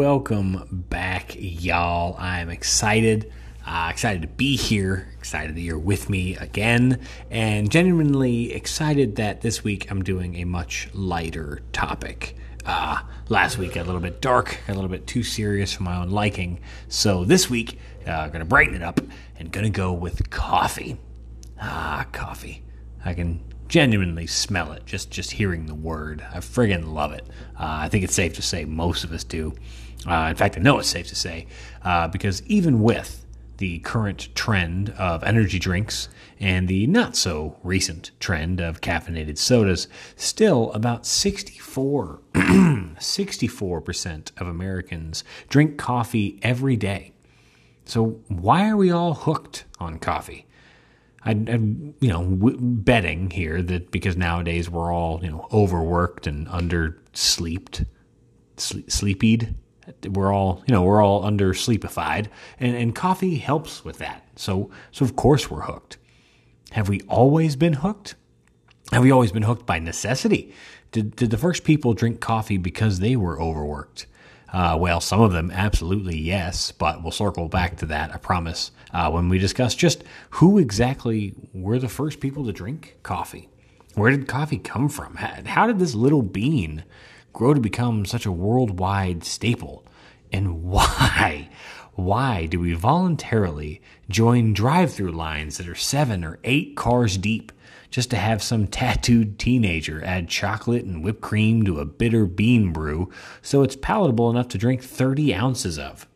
welcome back, y'all. I'm excited. Uh, excited to be here, excited that you're with me again, and genuinely excited that this week I'm doing a much lighter topic. Uh, last week got a little bit dark, got a little bit too serious for my own liking, so this week uh, I'm gonna brighten it up and gonna go with coffee. Ah, coffee. I can genuinely smell it just just hearing the word. I friggin' love it. Uh, I think it's safe to say most of us do. Uh, in fact, I know it's safe to say uh, because even with the current trend of energy drinks and the not so recent trend of caffeinated sodas, still about 64 64% of Americans drink coffee every day. So why are we all hooked on coffee? I, am you know, w- betting here that because nowadays we're all, you know, overworked and undersleeped, sleep, sleepied. We're all, you know, we're all under sleepified, and, and coffee helps with that. So, so of course we're hooked. Have we always been hooked? Have we always been hooked by necessity? Did, did the first people drink coffee because they were overworked? Uh, well, some of them absolutely yes, but we'll circle back to that, I promise, uh, when we discuss just who exactly were the first people to drink coffee. Where did coffee come from? How did this little bean grow to become such a worldwide staple? And why? Why do we voluntarily join drive through lines that are seven or eight cars deep just to have some tattooed teenager add chocolate and whipped cream to a bitter bean brew so it's palatable enough to drink 30 ounces of?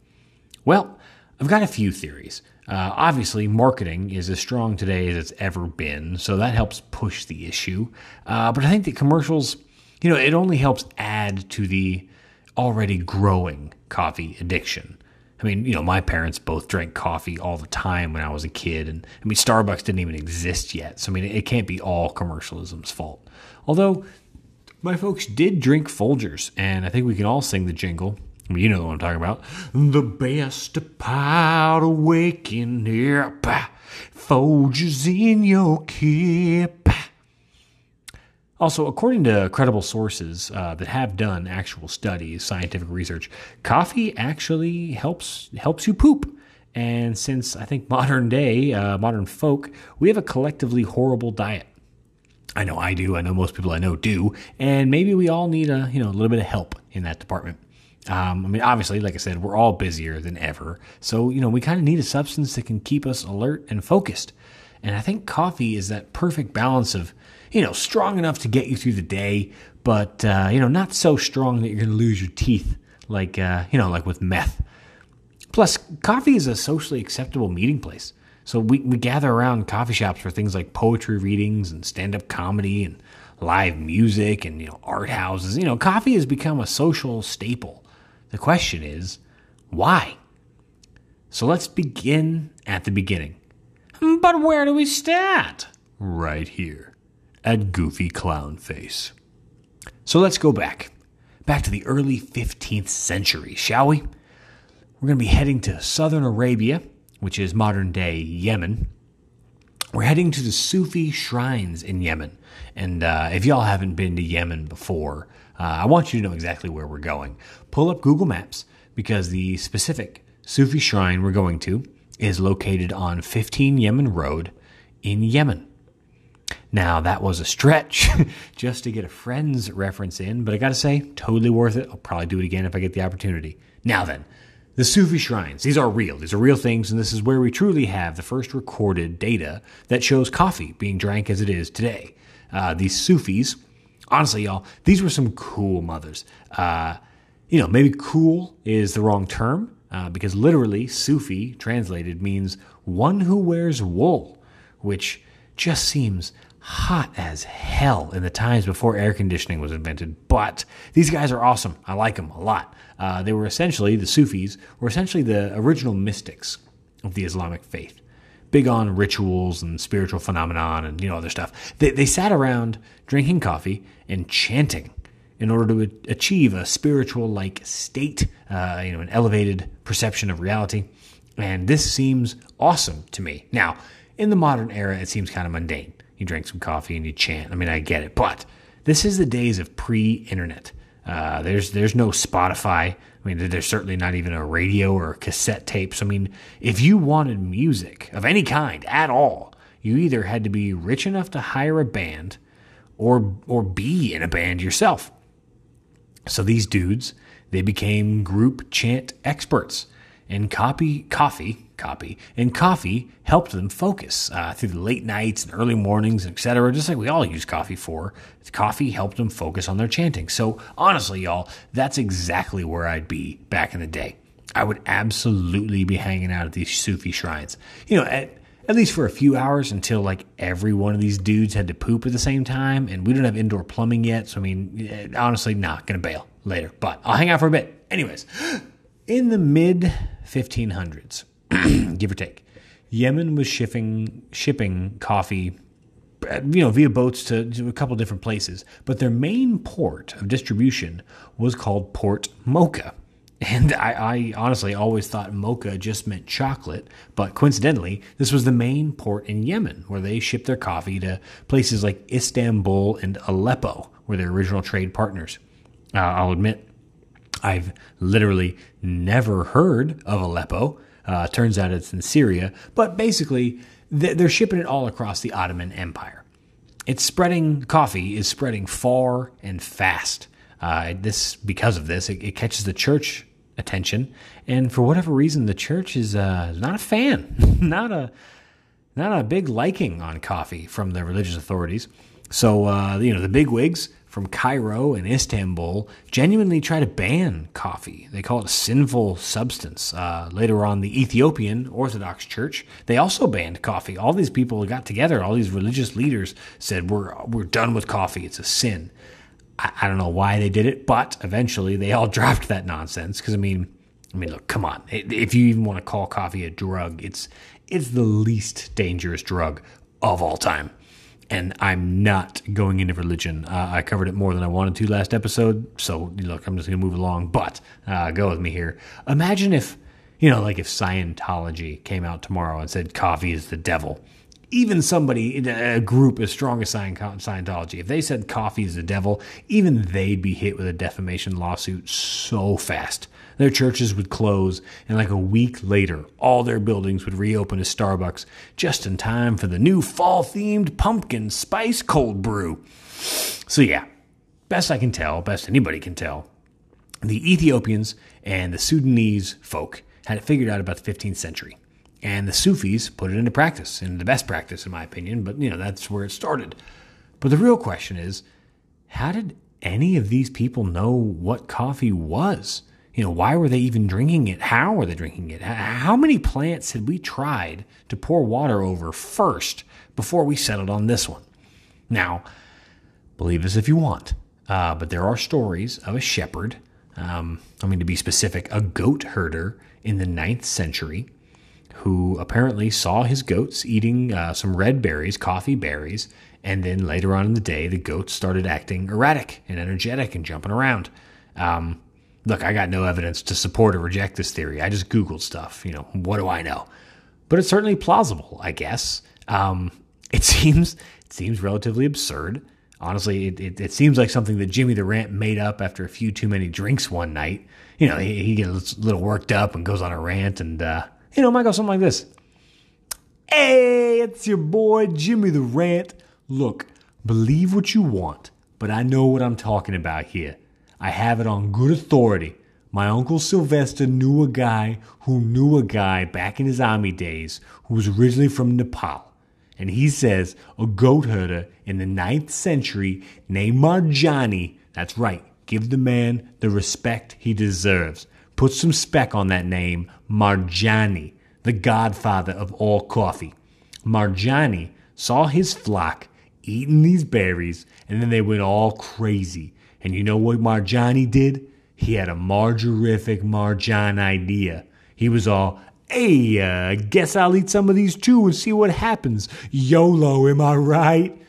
Well, I've got a few theories. Uh, obviously, marketing is as strong today as it's ever been, so that helps push the issue. Uh, but I think that commercials, you know, it only helps add to the already growing coffee addiction. I mean, you know, my parents both drank coffee all the time when I was a kid. And I mean, Starbucks didn't even exist yet. So, I mean, it can't be all commercialism's fault. Although, my folks did drink Folgers. And I think we can all sing the jingle. I mean, you know what I'm talking about. The best powder waking up. Folgers in your kip. Also, according to credible sources uh, that have done actual studies, scientific research, coffee actually helps helps you poop. And since I think modern day, uh, modern folk, we have a collectively horrible diet. I know I do. I know most people I know do, and maybe we all need a you know a little bit of help in that department. Um, I mean, obviously, like I said, we're all busier than ever, so you know we kind of need a substance that can keep us alert and focused. And I think coffee is that perfect balance of you know, strong enough to get you through the day, but, uh, you know, not so strong that you're going to lose your teeth like, uh, you know, like with meth. Plus, coffee is a socially acceptable meeting place. So we, we gather around coffee shops for things like poetry readings and stand up comedy and live music and, you know, art houses. You know, coffee has become a social staple. The question is, why? So let's begin at the beginning. But where do we start? Right here at Goofy Clown Face. So let's go back. Back to the early 15th century, shall we? We're going to be heading to southern Arabia, which is modern day Yemen. We're heading to the Sufi shrines in Yemen. And uh, if y'all haven't been to Yemen before, uh, I want you to know exactly where we're going. Pull up Google Maps because the specific Sufi shrine we're going to is located on 15 Yemen Road in Yemen. Now, that was a stretch just to get a Friends reference in, but I gotta say, totally worth it. I'll probably do it again if I get the opportunity. Now then, the Sufi shrines, these are real. These are real things, and this is where we truly have the first recorded data that shows coffee being drank as it is today. Uh, these Sufis, honestly, y'all, these were some cool mothers. Uh, you know, maybe cool is the wrong term, uh, because literally, Sufi translated means one who wears wool, which just seems hot as hell in the times before air conditioning was invented. But these guys are awesome. I like them a lot. Uh, they were essentially, the Sufis were essentially the original mystics of the Islamic faith. Big on rituals and spiritual phenomenon and you know other stuff. They, they sat around drinking coffee and chanting in order to achieve a spiritual like state, uh, you know, an elevated perception of reality. And this seems awesome to me. Now, in the modern era, it seems kind of mundane. You drink some coffee and you chant. I mean, I get it. But this is the days of pre internet. Uh, there's there's no Spotify. I mean, there's certainly not even a radio or cassette tapes. I mean, if you wanted music of any kind at all, you either had to be rich enough to hire a band or or be in a band yourself. So these dudes, they became group chant experts and copy coffee copy and coffee helped them focus uh, through the late nights and early mornings etc just like we all use coffee for. Coffee helped them focus on their chanting. So honestly y'all that's exactly where i'd be back in the day. I would absolutely be hanging out at these sufi shrines. You know at, at least for a few hours until like every one of these dudes had to poop at the same time and we don't have indoor plumbing yet so i mean eh, honestly not gonna bail later but i'll hang out for a bit. Anyways in the mid 1500s, give or take, Yemen was shipping shipping coffee you know via boats to, to, a couple different places but their main port of distribution was called port mocha and I, I, honestly always thought mocha just meant chocolate but coincidentally this was the main port in yemen where they shipped their coffee to places like istanbul and aleppo were their original trade partners uh, i'll admit I've literally never heard of Aleppo. Uh, turns out it's in Syria, but basically they're shipping it all across the Ottoman Empire. It's spreading. Coffee is spreading far and fast. Uh, this because of this, it, it, catches the church attention, and for whatever reason, the church is uh, not a fan, not a not a big liking on coffee from the religious authorities. So uh, you know the big wigs from Cairo and Istanbul genuinely try to ban coffee. They call it a sinful substance. Uh, later on, the Ethiopian Orthodox Church they also banned coffee. All these people got together. All these religious leaders said, "We're we're done with coffee. It's a sin." I, I don't know why they did it, but eventually they all dropped that nonsense. Because I mean, I mean, look, come on. If you even want to call coffee a drug, it's it's the least dangerous drug of all time and I'm not going into religion. Uh, I covered it more than I wanted to last episode, so look, I'm just going to move along. But uh, go with me here. Imagine if, you know, like if Scientology came out tomorrow and said coffee is the devil. Even somebody, a group as strong as Scientology, if they said coffee is the devil, even they'd be hit with a defamation lawsuit so fast. Their churches would close, and like a week later, all their buildings would reopen as Starbucks just in time for the new fall themed pumpkin spice cold brew. So, yeah, best I can tell, best anybody can tell, the Ethiopians and the Sudanese folk had it figured out about the 15th century. And the Sufis put it into practice, in the best practice, in my opinion, but you know, that's where it started. But the real question is how did any of these people know what coffee was? You know, why were they even drinking it? How were they drinking it? How many plants had we tried to pour water over first before we settled on this one? Now, believe us if you want, uh, but there are stories of a shepherd, um, I mean, to be specific, a goat herder in the ninth century who apparently saw his goats eating uh, some red berries, coffee berries, and then later on in the day, the goats started acting erratic and energetic and jumping around. Um, look, I got no evidence to support or reject this theory. I just Googled stuff. You know, what do I know? But it's certainly plausible, I guess. Um, it seems it seems relatively absurd. Honestly, it, it, it, seems like something that Jimmy the Rant made up after a few too many drinks one night. You know, he, he gets a little worked up and goes on a rant, and uh, you know, might go something like this: "Hey, it's your boy Jimmy the Rant. Look, believe what you want, but I know what I'm talking about here." I have it on good authority. My uncle Sylvester knew a guy who knew a guy back in his army days who was originally from Nepal. And he says a goat herder in the ninth century named Marjani, that's right, give the man the respect he deserves. Put some spec on that name, Marjani, the godfather of all coffee. Marjani saw his flock eating these berries, and then they went all crazy. And you know what Marjani did? He had a margarific Marjan idea. He was all, hey, uh, guess I'll eat some of these too and see what happens. YOLO, am I right?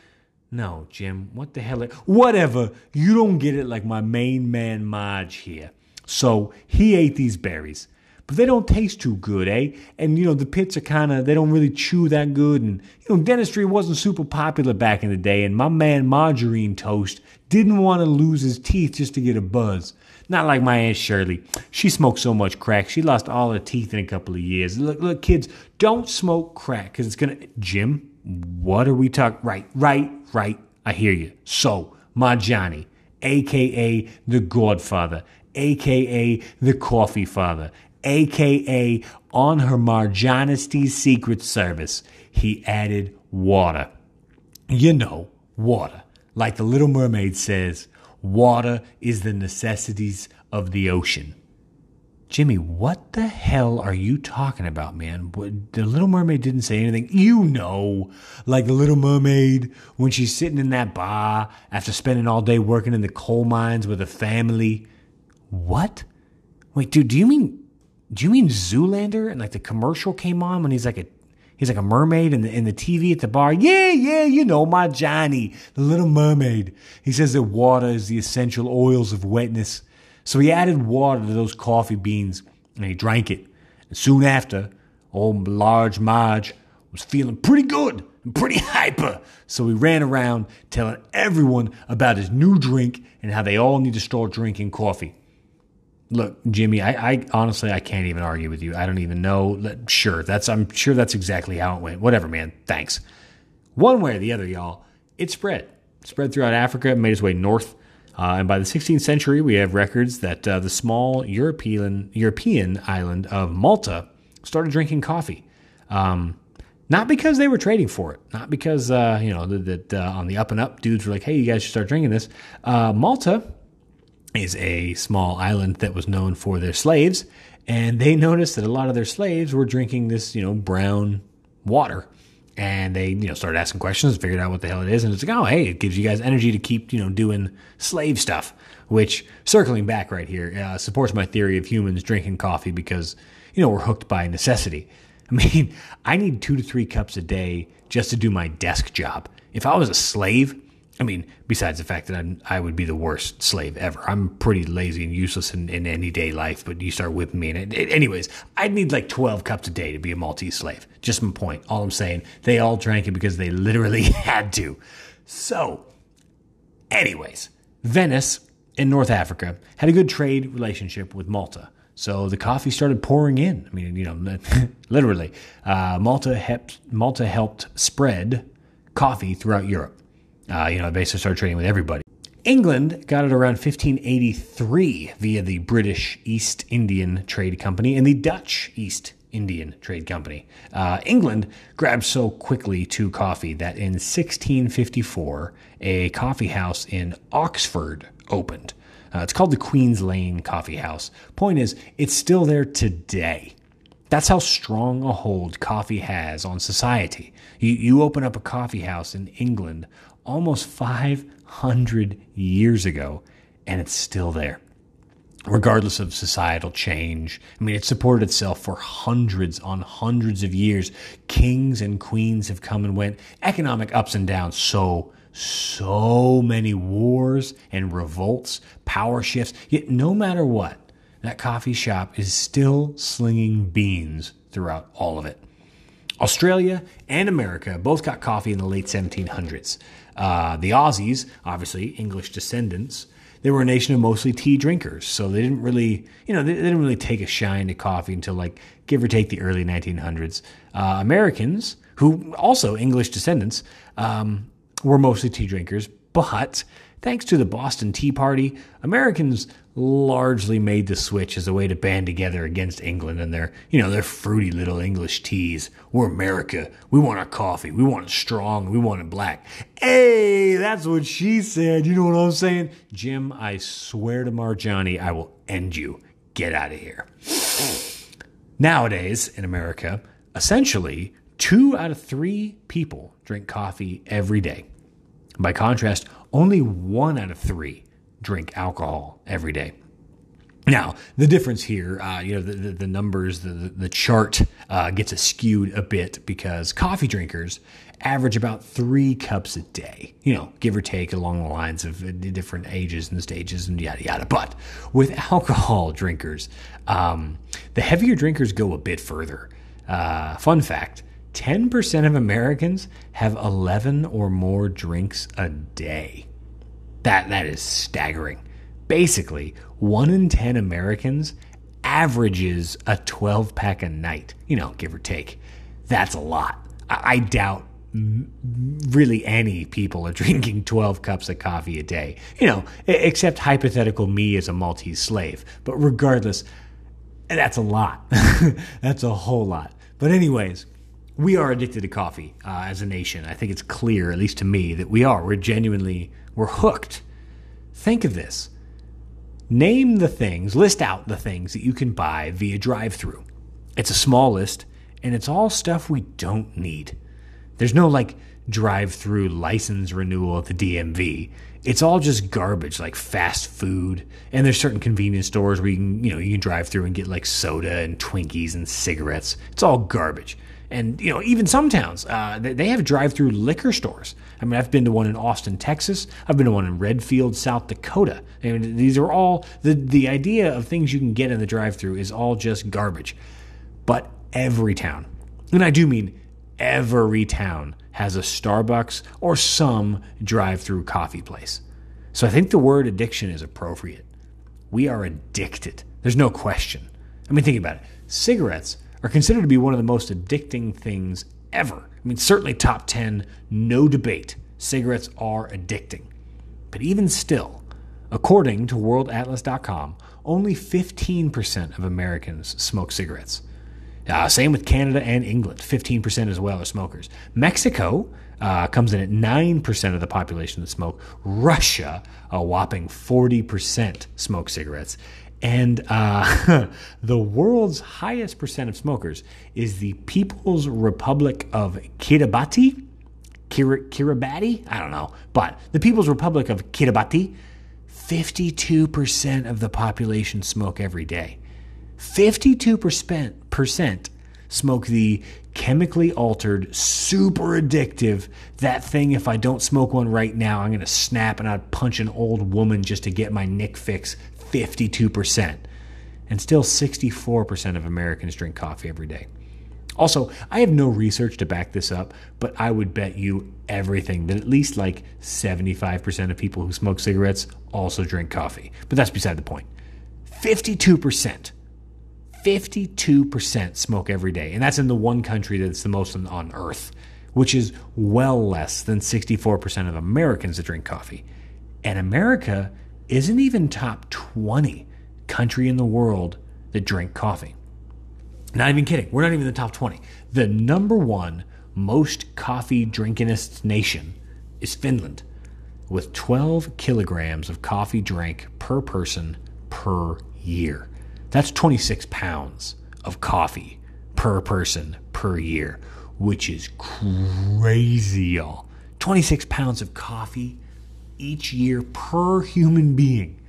No, Jim, what the hell? Whatever. You don't get it like my main man Marge here. So he ate these berries. But they don't taste too good, eh? And you know, the pits are kind of they don't really chew that good and you know, dentistry wasn't super popular back in the day and my man Margarine Toast didn't want to lose his teeth just to get a buzz. Not like my Aunt Shirley. She smoked so much crack, she lost all her teeth in a couple of years. Look, look, kids, don't smoke crack because it's gonna. Jim, what are we talking? Right, right, right. I hear you. So, Marjani, aka the Godfather, aka the Coffee Father, aka on Her Marjanity's Secret Service, he added water. You know, water. Like the Little Mermaid says, water is the necessities of the ocean. Jimmy, what the hell are you talking about, man? The Little Mermaid didn't say anything. You know, like the Little Mermaid when she's sitting in that bar after spending all day working in the coal mines with a family. What? Wait, dude, do you mean do you mean Zoolander and like the commercial came on when he's like a he's like a mermaid in the in the TV at the bar? Yeah, yeah, you know my Johnny, the Little Mermaid. He says that water is the essential oils of wetness. So he added water to those coffee beans and he drank it. And soon after, old large Marge was feeling pretty good and pretty hyper. So he ran around telling everyone about his new drink and how they all need to start drinking coffee. Look, Jimmy, I, I, honestly I can't even argue with you. I don't even know. Sure, that's I'm sure that's exactly how it went. Whatever, man. Thanks. One way or the other, y'all, it spread. Spread throughout Africa, made its way north uh, and by the 16th century, we have records that uh, the small European European island of Malta started drinking coffee. Um, not because they were trading for it, not because uh, you know that uh, on the up and up dudes were like, "Hey, you guys should start drinking this." Uh, Malta is a small island that was known for their slaves, and they noticed that a lot of their slaves were drinking this, you know, brown water. And they you know started asking questions and figured out what the hell it is and it's like oh hey it gives you guys energy to keep you know doing slave stuff which circling back right here uh, supports my theory of humans drinking coffee because you know we're hooked by necessity. I mean i need two to three cups a day just to do my desk job. If i was a slave I mean, besides the fact that I'm, i would be the worst slave ever. I'm pretty lazy and useless in, in any day life, but you start whipping me. And it, anyways, I'd need like 12 cups a day to be a Maltese slave. Just my point. All I'm saying, they all drank it because they literally had to. So, anyways, Venice in North Africa had a good trade relationship with Malta. So the coffee started pouring in. I mean, you know, literally, uh, Malta helped Malta helped spread coffee throughout Europe. Uh, you know, basically started trading with everybody. England got it around 1583 via the British East Indian Trade Company and the Dutch East Indian Trade Company. Uh, England grabbed so quickly to coffee that in 1654, a coffee house in Oxford opened. Uh, it's called the Queen's Lane Coffee House. Point is, it's still there today. That's how strong a hold coffee has on society. You, you open up a coffee house in England almost 500 years ago, and it's still there. Regardless of societal change, I mean, it supported itself for hundreds on hundreds of years. Kings and queens have come and went, economic ups and downs, so, so many wars and revolts, power shifts. Yet, no matter what, that coffee shop is still slinging beans throughout all of it. Australia and America both got coffee in the late 1700s. Uh, the Aussies, obviously English descendants, they were a nation of mostly tea drinkers, so they didn't really, you know, they, they didn't really take a shine to coffee until like give or take the early 1900s. Uh, Americans, who also English descendants, um, were mostly tea drinkers, but thanks to the Boston Tea Party, Americans largely made the switch as a way to band together against England and their, you know, their fruity little English teas. We're America. We want our coffee. We want it strong. We want it black. Hey, that's what she said. You know what I'm saying? Jim, I swear to Marjani, I will end you. Get out of here. Nowadays in America, essentially, two out of three people drink coffee every day. By contrast, only one out of three drink alcohol every day. Now, the difference here, uh, you know, the, the, the numbers, the, the, chart uh, gets skewed a bit because coffee drinkers average about three cups a day, you know, give or take along the lines of uh, different ages and stages and yada yada. But with alcohol drinkers, um, the heavier drinkers go a bit further. Uh, fun fact 10% of Americans have 11 or more drinks a day. That, that is staggering. Basically, one in 10 Americans averages a 12 pack a night, you know, give or take. That's a lot. I, I doubt really any people are drinking 12 cups of coffee a day, you know, except hypothetical me as a Maltese slave. But regardless, that's a lot. that's a whole lot. But, anyways, we are addicted to coffee uh, as a nation. I think it's clear, at least to me, that we are. We're genuinely, we're hooked. Think of this Name the things, list out the things that you can buy via drive through. It's a small list, and it's all stuff we don't need. There's no like drive through license renewal at the DMV. It's all just garbage like fast food. And there's certain convenience stores where you can, you know, you can drive through and get like soda and Twinkies and cigarettes. It's all garbage. And you know, even some towns uh, they have drive-through liquor stores. I mean, I've been to one in Austin, Texas. I've been to one in Redfield, South Dakota. I mean, these are all the the idea of things you can get in the drive-through is all just garbage. But every town, and I do mean every town, has a Starbucks or some drive-through coffee place. So I think the word addiction is appropriate. We are addicted. There's no question. I mean, think about it. Cigarettes are considered to be one of the most addicting things ever. I mean, certainly top 10, no debate. Cigarettes are addicting. But even still, according to worldatlas.com, only 15% of Americans smoke cigarettes. Uh, same with Canada and England, 15% as well are smokers. Mexico uh, comes in at 9% of the population that smoke. Russia, a whopping 40% smoke cigarettes. And uh, the world's highest percent of smokers is the People's Republic of Kiribati. Kir- Kiribati? I don't know. But the People's Republic of Kiribati, 52% of the population smoke every day. 52% smoke the chemically altered, super addictive, that thing if I don't smoke one right now, I'm going to snap and I'd punch an old woman just to get my nick fix 52%. And still 64% of Americans drink coffee every day. Also, I have no research to back this up, but I would bet you everything that at least like 75% of people who smoke cigarettes also drink coffee. But that's beside the point. 52%. 52% smoke every day. And that's in the one country that's the most on, earth, which is well less than 64% of Americans that drink coffee. And America isn't even top 20 country in the world that drink coffee. Not even kidding. We're not even in the top 20. The number one most coffee drinkingest nation is Finland, with 12 kilograms of coffee drank per person per year. That's 26 pounds of coffee per person per year, which is crazy, y'all. 26 pounds of coffee each year per human being.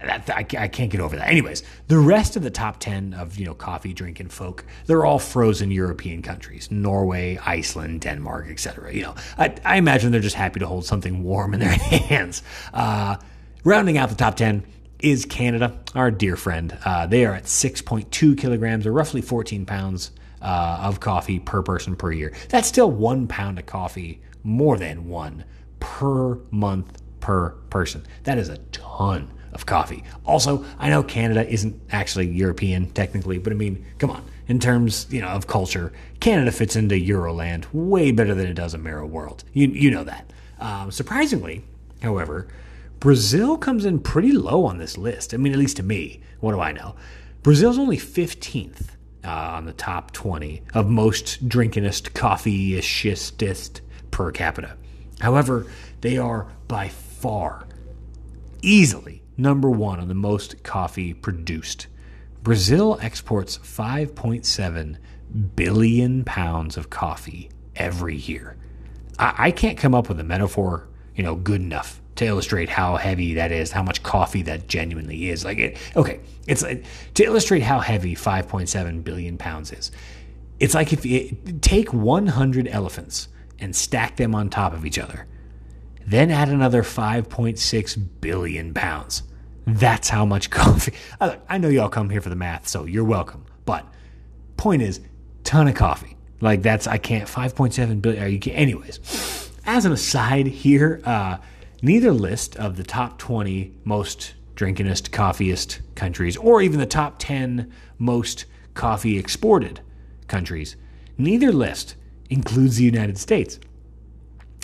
That, I, I, can't get over that. Anyways, the rest of the top 10 of, you know, coffee drinking folk, they're all frozen European countries. Norway, Iceland, Denmark, etc. You know, I, I, imagine they're just happy to hold something warm in their hands. Uh, rounding out the top 10 is Canada, our dear friend. Uh, they are at 6.2 kilograms or roughly 14 pounds uh, of coffee per person per year. That's still one pound of coffee, more than one per month per person. That is a ton of coffee. Also, I know Canada isn't actually European technically, but I mean, come on. In terms, you know, of culture, Canada fits into Euroland way better than it does Ameriworld. You you know that. Um, surprisingly, however, Brazil comes in pretty low on this list. I mean, at least to me. What do I know? Brazil's only 15th uh, on the top 20 of most drinkingest, coffee-ishest per capita. However, they are by far, easily number one on the most coffee produced. Brazil exports 5.7 billion pounds of coffee every year. I, I can't come up with a metaphor, you know, good enough to illustrate how heavy that is, how much coffee that genuinely is. Like it, okay, it's like, to illustrate how heavy 5.7 billion pounds is. It's like if you take 100 elephants and stack them on top of each other, then add another 5.6 billion pounds. That's how much coffee. I know y'all come here for the math, so you're welcome. But point is, ton of coffee. Like that's I can't 5.7 billion. You anyways? As an aside here, uh, neither list of the top 20 most drinkingest, coffeeist countries, or even the top 10 most coffee exported countries, neither list includes the United States.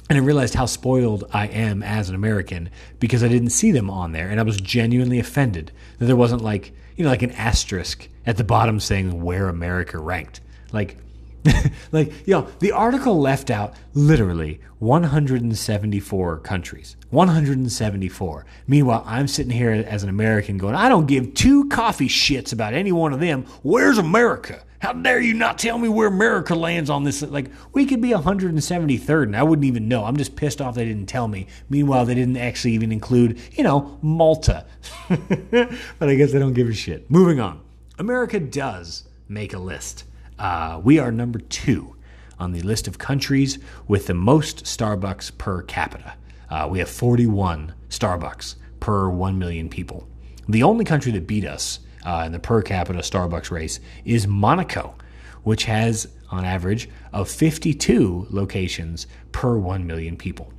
And I realized how spoiled I am as an American because I didn't see them on there. And I was genuinely offended that there wasn't like, you know, like an asterisk at the bottom saying where America ranked. Like, like, yo, know, the article left out literally 174 countries. 174. Meanwhile, I'm sitting here as an American going, I don't give two coffee shits about any one of them. Where's America? How dare you not tell me where America lands on this? Like, we could be 173rd and I wouldn't even know. I'm just pissed off they didn't tell me. Meanwhile, they didn't actually even include, you know, Malta. but I guess they don't give a shit. Moving on. America does make a list. Uh, we are number two on the list of countries with the most Starbucks per capita. Uh, we have 41 Starbucks per 1 million people. The only country that beat us uh, in the per capita Starbucks race is Monaco, which has, on average, of 52 locations per 1 million people.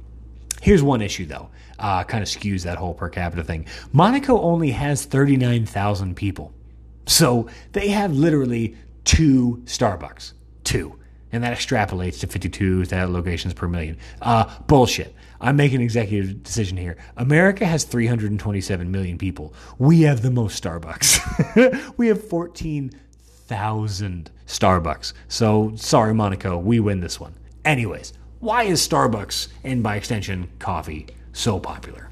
Here's one issue, though, uh, kind of skews that whole per capita thing. Monaco only has 39,000 people. So they have literally two Starbucks. Two. And that extrapolates to 52 locations per million. Uh, bullshit. I'm making an executive decision here. America has 327 million people. We have the most Starbucks. we have 14,000 Starbucks. So sorry, Monaco, we win this one. Anyways, why is Starbucks, and by extension, coffee, so popular?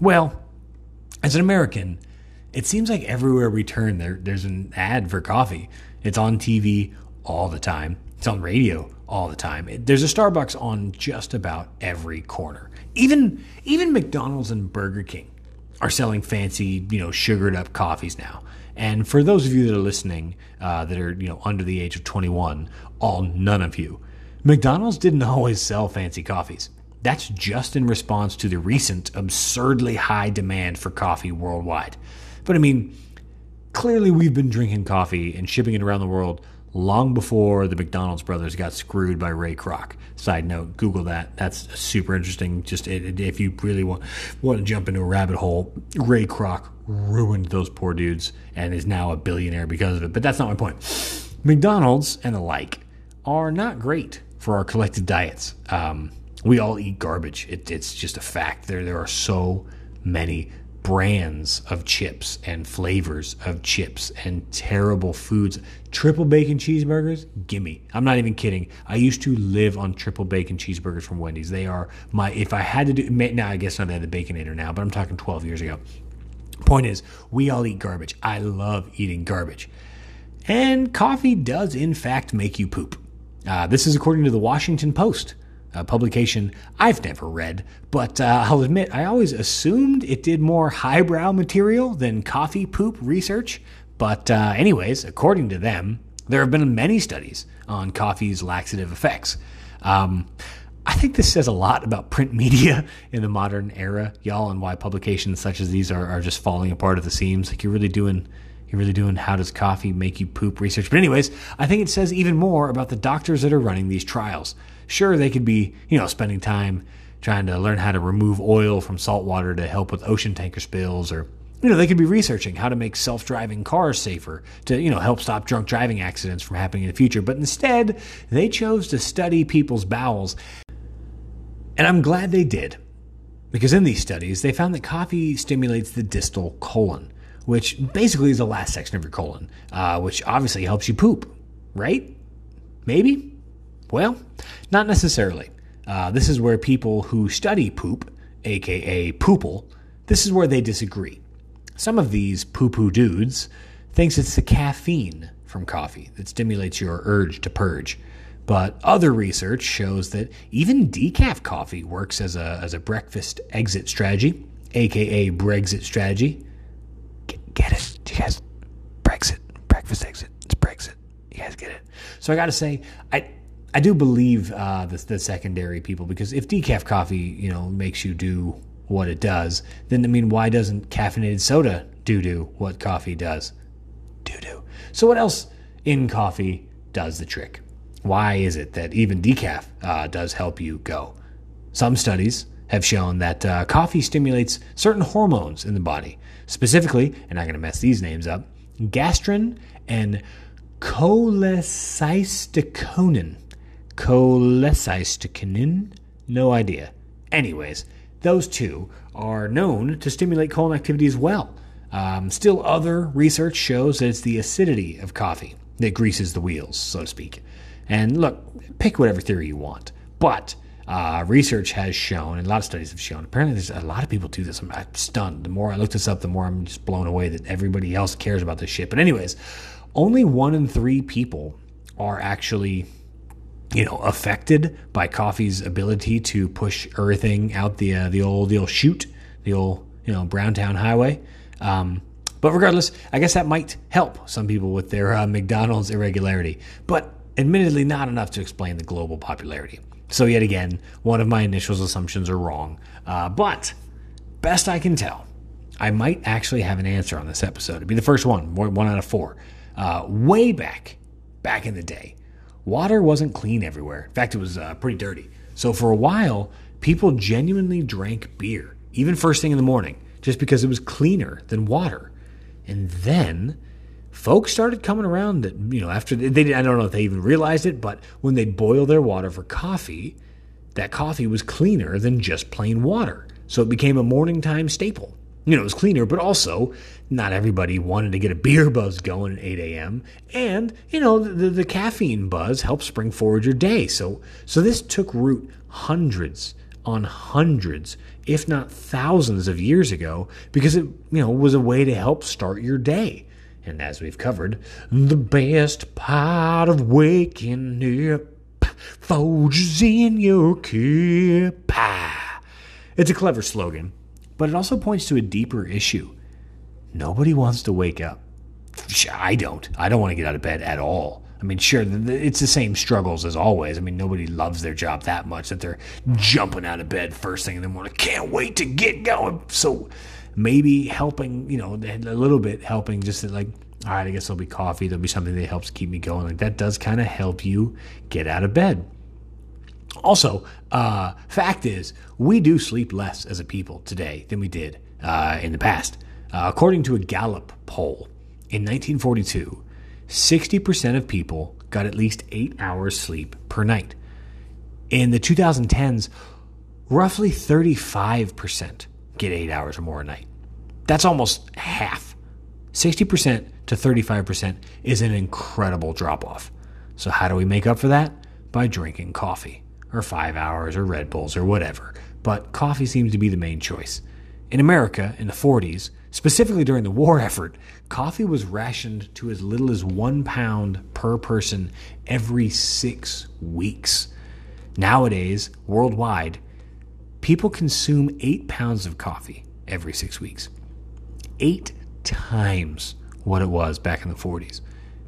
Well, as an American, it seems like everywhere we turn, there, there's an ad for coffee. It's on TV all the time. It's on radio all the time. There's a Starbucks on just about every corner. Even even McDonald's and Burger King are selling fancy, you know, sugared up coffees now. And for those of you that are listening, uh, that are you know under the age of 21, all none of you, McDonald's didn't always sell fancy coffees. That's just in response to the recent absurdly high demand for coffee worldwide. But I mean, clearly we've been drinking coffee and shipping it around the world long before the McDonald's brothers got screwed by Ray Kroc. Side note, Google that. That's super interesting. Just if you really want want to jump into a rabbit hole, Ray Kroc ruined those poor dudes and is now a billionaire because of it. But that's not my point. McDonald's and the like are not great for our collective diets. Um, we all eat garbage. It, it's just a fact. There there are so many brands of chips and flavors of chips and terrible foods. Triple bacon cheeseburgers, gimme. I'm not even kidding. I used to live on triple bacon cheeseburgers from Wendy's. They are my, if I had to do, now I guess not they have the Baconator now, but I'm talking 12 years ago. Point is, we all eat garbage. I love eating garbage. And coffee does, in fact, make you poop. Uh, this is according to the Washington Post a publication I've never read, but uh, I'll admit I always assumed it did more highbrow material than coffee poop research. But, uh, anyways, according to them, there have been many studies on coffee's laxative effects. Um, I think this says a lot about print media in the modern era, y'all, and why publications such as these are, are just falling apart at the seams. Like you're really doing you're really doing how does coffee make you poop research. But anyways, I think it says even more about the doctors that are running these trials. Sure, they could be, you know, spending time trying to learn how to remove oil from salt water to help with ocean tanker spills or you know, they could be researching how to make self-driving cars safer to, you know, help stop drunk driving accidents from happening in the future. But instead, they chose to study people's bowels. And I'm glad they did. Because in these studies, they found that coffee stimulates the distal colon, which basically is the last section of your colon, uh, which obviously helps you poop, right? Maybe? Well, not necessarily. Uh, this is where people who study poop, aka poople, this is where they disagree. Some of these poo-poo dudes thinks it's the caffeine from coffee that stimulates your urge to purge. But other research shows that even decaf coffee works as a, as a breakfast exit strategy, aka Brexit strategy. Get, get it? Do you guys? Brexit, breakfast exit. It's Brexit. You guys get it? So I got to say, I I do believe uh, the, the secondary people because if decaf coffee, you know, makes you do what it does, then I mean, why doesn't caffeinated soda do do what coffee does? Do do. So what else in coffee does the trick? Why is it that even decaf uh, does help you go? Some studies have shown that uh, coffee stimulates certain hormones in the body. Specifically, and I'm going to mess these names up, gastrin and cholecystoconin. Cholecystoconin? No idea. Anyways, those two are known to stimulate colon activity as well. Um, still, other research shows that it's the acidity of coffee that greases the wheels, so to speak. And look, pick whatever theory you want. But uh, research has shown, and a lot of studies have shown, apparently there's a lot of people do this. I'm, I'm stunned. The more I look this up, the more I'm just blown away that everybody else cares about this shit. But, anyways, only one in three people are actually you know affected by coffee's ability to push everything out the uh, the old the old chute the old you know browntown highway. Um, but regardless i guess that might help some people with their uh, mcdonald's irregularity but admittedly not enough to explain the global popularity. So yet again one of my initial assumptions are wrong uh, but best i can tell i might actually have an answer on this episode. It'd be the first one one out of four. Uh, way back back in the day water wasn't clean everywhere. In fact, it was uh, pretty dirty. So for a while, people genuinely drank beer, even first thing in the morning, just because it was cleaner than water. And then folks started coming around that, you know, after they, they I don't know if they even realized it, but when they'd boil their water for coffee, that coffee was cleaner than just plain water. So it became a morning time staple you know, it was cleaner, but also not everybody wanted to get a beer buzz going at 8 a.m. And, you know, the, the caffeine buzz helps bring forward your day. So, so this took root hundreds on hundreds, if not thousands of years ago, because it, you know, was a way to help start your day. And as we've covered, the best part of waking up Folgers in your cup. Ah. It's a clever slogan but it also points to a deeper issue. Nobody wants to wake up. I don't. I don't want to get out of bed at all. I mean, sure, it's the same struggles as always. I mean, nobody loves their job that much that they're jumping out of bed first thing in the morning. Can't wait to get going. So maybe helping, you know, a little bit helping just like, all right, I guess there'll be coffee. There'll be something that helps keep me going. Like that does kind of help you get out of bed. Also, uh, fact is, we do sleep less as a people today than we did uh, in the past. Uh, according to a Gallup poll in 1942, 60% of people got at least eight hours sleep per night. In the 2010s, roughly 35% get eight hours or more a night. That's almost half. 60% to 35% is an incredible drop off. So, how do we make up for that? By drinking coffee or five hours or Red Bulls or whatever, but coffee seems to be the main choice. In America, in the 40s, specifically during the war effort, coffee was rationed to as little as one pound per person every six weeks. Nowadays, worldwide, people consume eight pounds of coffee every six weeks. Eight times what it was back in the 40s.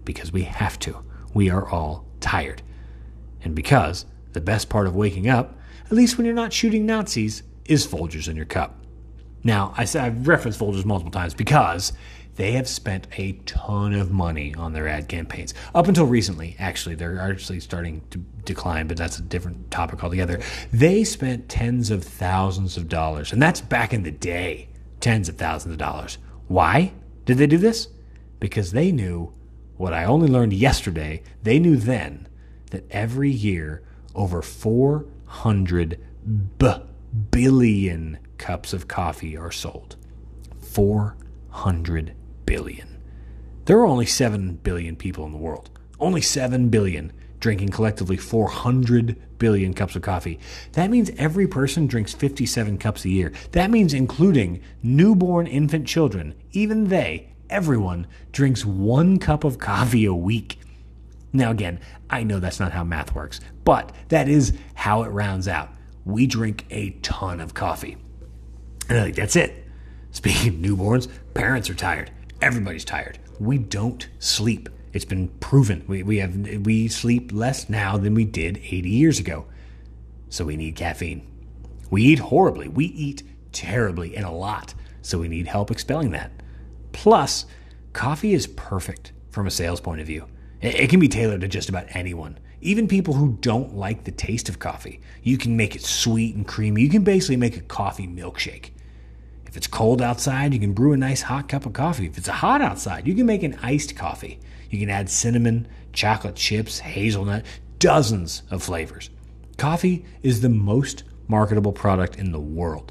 Because we have to. We are all tired. And because the best part of waking up, at least when you're not shooting Nazis, is Folgers in your cup. Now, I said I've referenced Folgers multiple times because they have spent a ton of money on their ad campaigns. Up until recently, actually, they're actually starting to decline, but that's a different topic altogether. They spent tens of thousands of dollars, and that's back in the day. Tens of thousands of dollars. Why did they do this? Because they knew what I only learned yesterday. They knew then that every year over 400 b- billion cups of coffee are sold. 400 billion. There are only 7 billion people in the world. Only 7 billion drinking collectively 400 billion cups of coffee. That means every person drinks 57 cups a year. That means including newborn infant children. Even they, everyone, drinks one cup of coffee a week. Now, again, I know that's not how math works, but that is how it rounds out. We drink a ton of coffee. And I think that's it. Speaking of newborns, parents are tired. Everybody's tired. We don't sleep. It's been proven. We, we have we sleep less now than we did 80 years ago. So we need caffeine. We eat horribly. We eat terribly and a lot. So we need help expelling that. Plus, coffee is perfect from a sales point of view. It can be tailored to just about anyone, even people who don't like the taste of coffee. You can make it sweet and creamy. You can basically make a coffee milkshake. If it's cold outside, you can brew a nice hot cup of coffee. If it's hot outside, you can make an iced coffee. You can add cinnamon, chocolate chips, hazelnut, dozens of flavors. Coffee is the most marketable product in the world.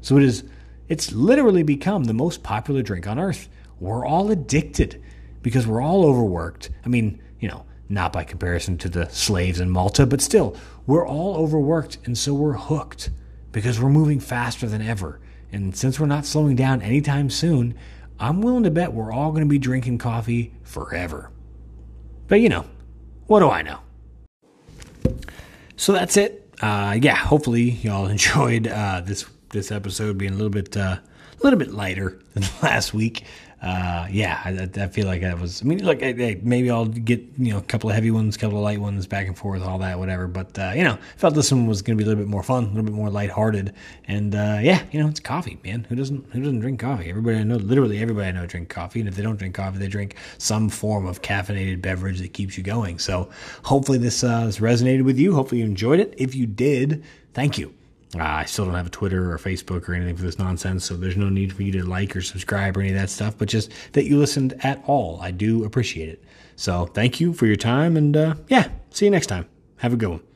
So it is it's literally become the most popular drink on earth. We're all addicted because we're all overworked. I mean, you know, not by comparison to the slaves in Malta, but still, we're all overworked and so we're hooked because we're moving faster than ever. And since we're not slowing down anytime soon, I'm willing to bet we're all going to be drinking coffee forever. But you know, what do I know? So that's it. Uh, yeah, hopefully y'all enjoyed uh, this this episode being a little bit uh, a little bit lighter than last week uh, yeah, I, I, feel like that was. I mean, look, maybe I'll get you know a couple of heavy ones, a couple of light ones, back and forth, all that, whatever. But uh, you know, felt this one was going to be a little bit more fun, a little bit more lighthearted, and uh, yeah, you know, it's coffee, man. Who doesn't who doesn't drink coffee? Everybody I know, literally everybody I know, drink coffee, and if they don't drink coffee, they drink some form of caffeinated beverage that keeps you going. So hopefully this uh, this resonated with you. Hopefully you enjoyed it. If you did, thank you. Uh, I still don't have a Twitter or Facebook or anything for this nonsense, so there's no need for you to like or subscribe or any of that stuff, but just that you listened at all. I do appreciate it. So thank you for your time, and uh, yeah, see you next time. Have a good one.